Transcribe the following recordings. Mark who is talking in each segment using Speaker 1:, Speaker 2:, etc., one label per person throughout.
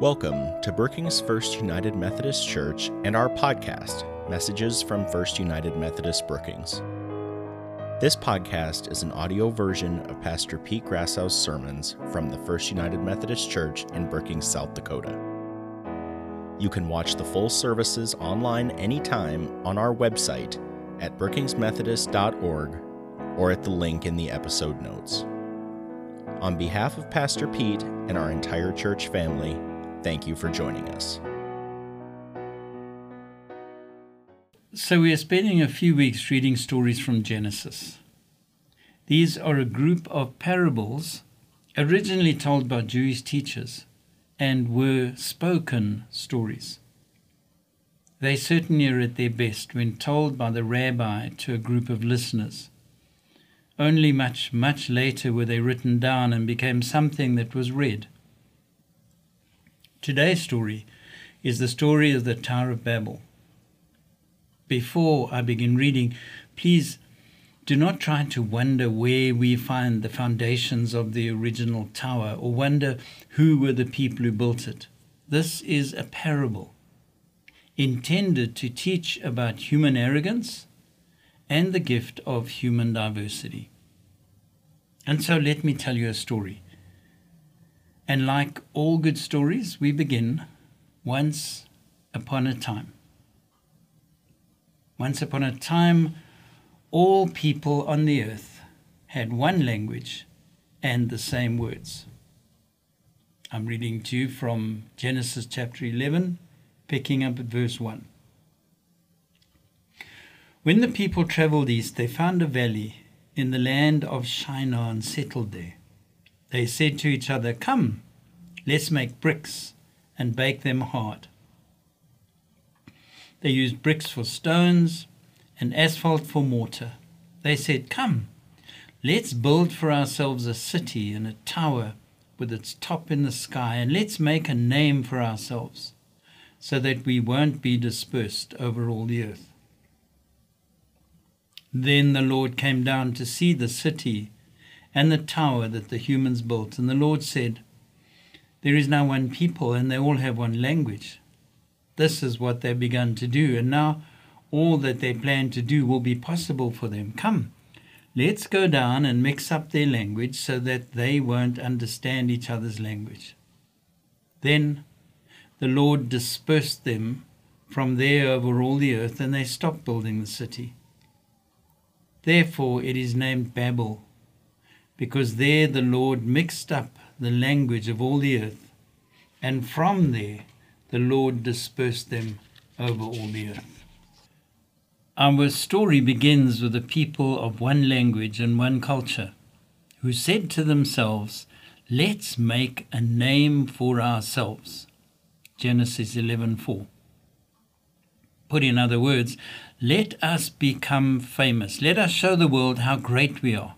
Speaker 1: Welcome to Brookings First United Methodist Church and our podcast, Messages from First United Methodist Brookings. This podcast is an audio version of Pastor Pete Grassow's sermons from the First United Methodist Church in Brookings, South Dakota. You can watch the full services online anytime on our website at brookingsmethodist.org or at the link in the episode notes. On behalf of Pastor Pete and our entire church family, thank you for joining us.
Speaker 2: So, we are spending a few weeks reading stories from Genesis. These are a group of parables originally told by Jewish teachers and were spoken stories. They certainly are at their best when told by the rabbi to a group of listeners. Only much, much later were they written down and became something that was read. Today's story is the story of the Tower of Babel. Before I begin reading, please do not try to wonder where we find the foundations of the original tower or wonder who were the people who built it. This is a parable intended to teach about human arrogance and the gift of human diversity. And so let me tell you a story. And like all good stories, we begin once upon a time. Once upon a time, all people on the earth had one language and the same words. I'm reading to you from Genesis chapter 11, picking up at verse 1. When the people traveled east, they found a valley in the land of Shinar and settled there. They said to each other, Come, let's make bricks and bake them hard. They used bricks for stones and asphalt for mortar. They said, Come, let's build for ourselves a city and a tower with its top in the sky, and let's make a name for ourselves so that we won't be dispersed over all the earth. Then the Lord came down to see the city and the tower that the humans built. And the Lord said, There is now one people, and they all have one language. This is what they've begun to do, and now all that they plan to do will be possible for them. Come, let's go down and mix up their language so that they won't understand each other's language. Then the Lord dispersed them from there over all the earth, and they stopped building the city. Therefore it is named Babel, because there the Lord mixed up the language of all the earth, and from there the Lord dispersed them over all the earth. Our story begins with a people of one language and one culture who said to themselves, Let's make a name for ourselves. Genesis 11:4. Put in other words, let us become famous. Let us show the world how great we are.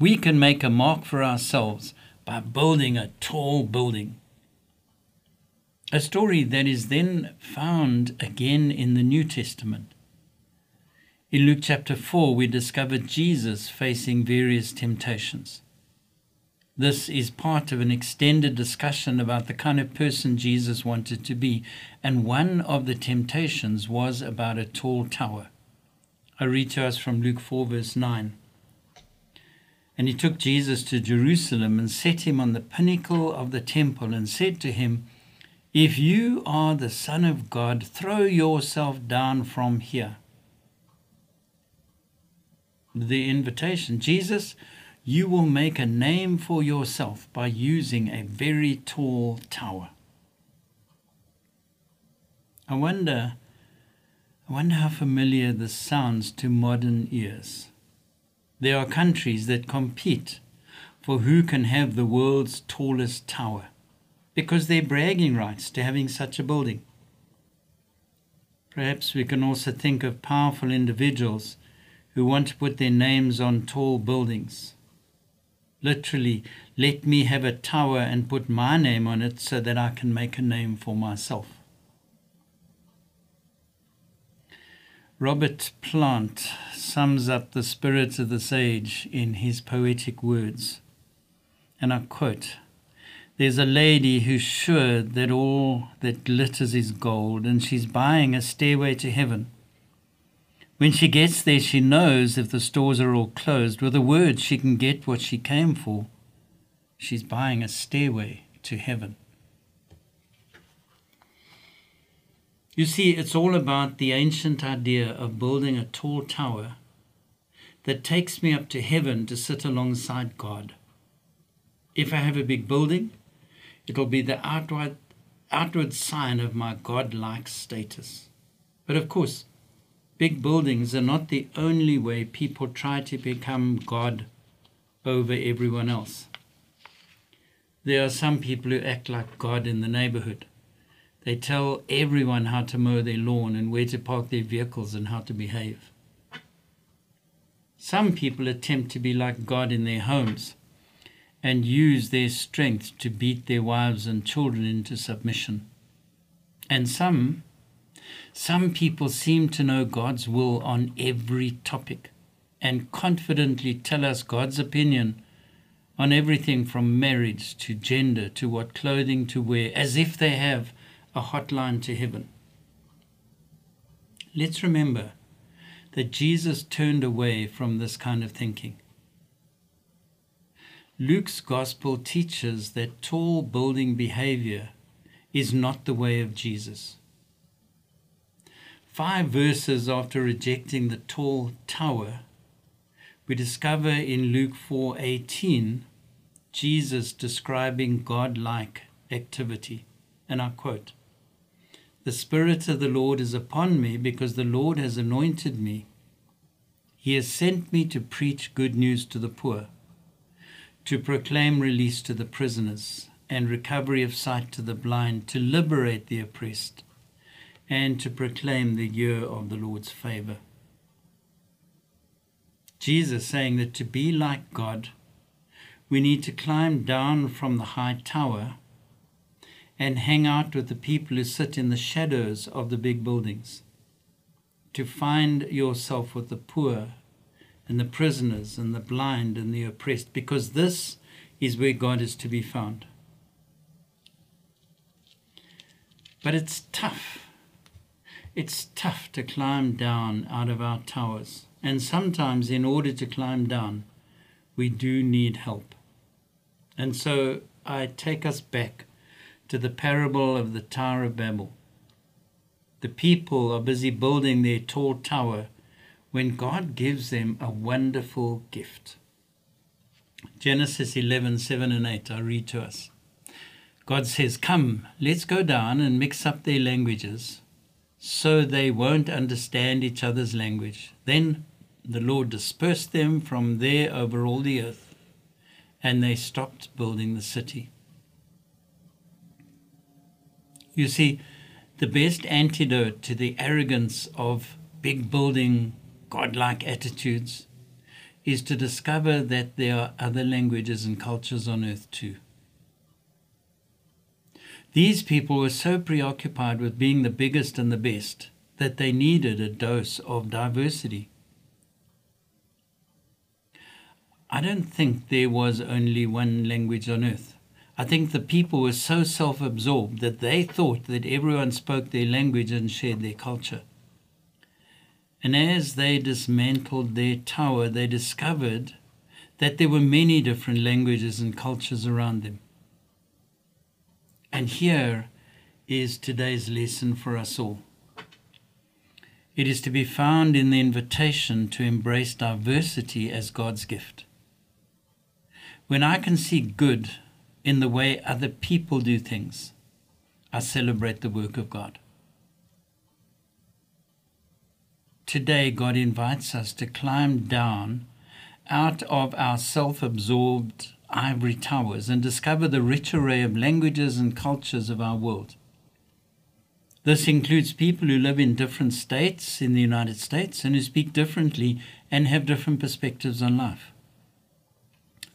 Speaker 2: We can make a mark for ourselves by building a tall building. A story that is then found again in the New Testament. In Luke chapter 4, we discover Jesus facing various temptations. This is part of an extended discussion about the kind of person Jesus wanted to be, and one of the temptations was about a tall tower. I read to us from Luke 4, verse 9. And he took Jesus to Jerusalem and set him on the pinnacle of the temple and said to him, If you are the Son of God, throw yourself down from here. The invitation Jesus, you will make a name for yourself by using a very tall tower. I wonder, I wonder how familiar this sounds to modern ears. There are countries that compete for who can have the world's tallest tower because they're bragging rights to having such a building. Perhaps we can also think of powerful individuals who want to put their names on tall buildings Literally, let me have a tower and put my name on it so that I can make a name for myself. Robert Plant sums up the spirit of this age in his poetic words, and I quote There's a lady who's sure that all that glitters is gold, and she's buying a stairway to heaven. When she gets there, she knows if the stores are all closed, with a word, she can get what she came for. She's buying a stairway to heaven. You see, it's all about the ancient idea of building a tall tower that takes me up to heaven to sit alongside God. If I have a big building, it'll be the outward, outward sign of my God-like status. But of course, big buildings are not the only way people try to become God over everyone else. There are some people who act like God in the neighborhood. They tell everyone how to mow their lawn and where to park their vehicles and how to behave. Some people attempt to be like God in their homes and use their strength to beat their wives and children into submission. And some, some people seem to know God's will on every topic and confidently tell us God's opinion on everything from marriage to gender to what clothing to wear, as if they have a hotline to heaven. Let's remember that Jesus turned away from this kind of thinking. Luke's gospel teaches that tall building behavior is not the way of Jesus. Five verses after rejecting the tall tower, we discover in Luke 4:18 Jesus describing God-like activity. And I quote, The Spirit of the Lord is upon me because the Lord has anointed me. He has sent me to preach good news to the poor to proclaim release to the prisoners and recovery of sight to the blind, to liberate the oppressed, and to proclaim the year of the Lord's favor. Jesus saying that to be like God, we need to climb down from the high tower and hang out with the people who sit in the shadows of the big buildings, to find yourself with the poor and the prisoners and the blind and the oppressed, because this is where God is to be found. But it's tough. It's tough to climb down out of our towers. And sometimes, in order to climb down, we do need help. And so I take us back to the parable of the Tower of Babel. The people are busy building their tall tower when God gives them a wonderful gift. Genesis 11 7 and 8, I read to us. God says, Come, let's go down and mix up their languages so they won't understand each other's language. Then the Lord dispersed them from there over all the earth, and they stopped building the city. You see, the best antidote to the arrogance of big building godlike attitudes is to discover that there are other languages and cultures on earth too. These people were so preoccupied with being the biggest and the best that they needed a dose of diversity. I don't think there was only one language on earth. I think the people were so self absorbed that they thought that everyone spoke their language and shared their culture. And as they dismantled their tower, they discovered that there were many different languages and cultures around them. And here is today's lesson for us all. It is to be found in the invitation to embrace diversity as God's gift. When I can see good in the way other people do things, I celebrate the work of God. Today, God invites us to climb down out of our self absorbed ivory towers and discover the rich array of languages and cultures of our world. This includes people who live in different states in the United States and who speak differently and have different perspectives on life.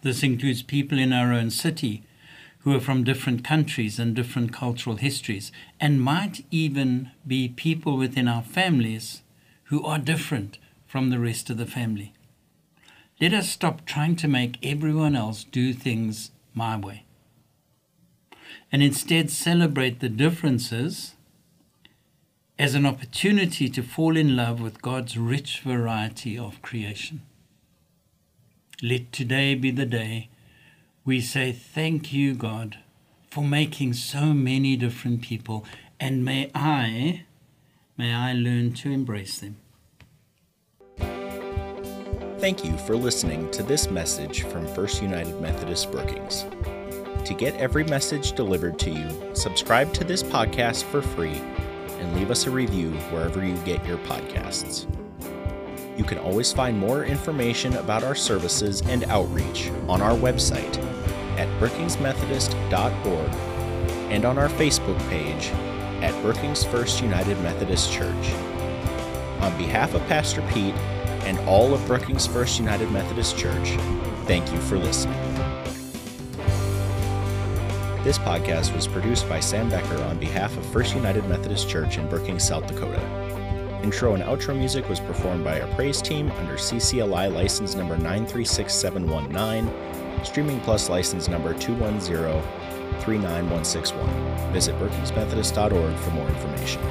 Speaker 2: This includes people in our own city who are from different countries and different cultural histories, and might even be people within our families who are different from the rest of the family. Let us stop trying to make everyone else do things my way. and instead celebrate the differences as an opportunity to fall in love with God's rich variety of creation. Let today be the day we say, Thank you, God, for making so many different people, and may I, may I learn to embrace them.
Speaker 1: Thank you for listening to this message from First United Methodist Brookings. To get every message delivered to you, subscribe to this podcast for free and leave us a review wherever you get your podcasts. You can always find more information about our services and outreach on our website at brookingsmethodist.org and on our Facebook page at Brookings First United Methodist Church. On behalf of Pastor Pete and all of Brookings First United Methodist Church, thank you for listening. This podcast was produced by Sam Becker on behalf of First United Methodist Church in Brookings, South Dakota. Intro and outro music was performed by our praise team under CCLI license number 936719, Streaming Plus license number 21039161. Visit brookings.methodist.org for more information.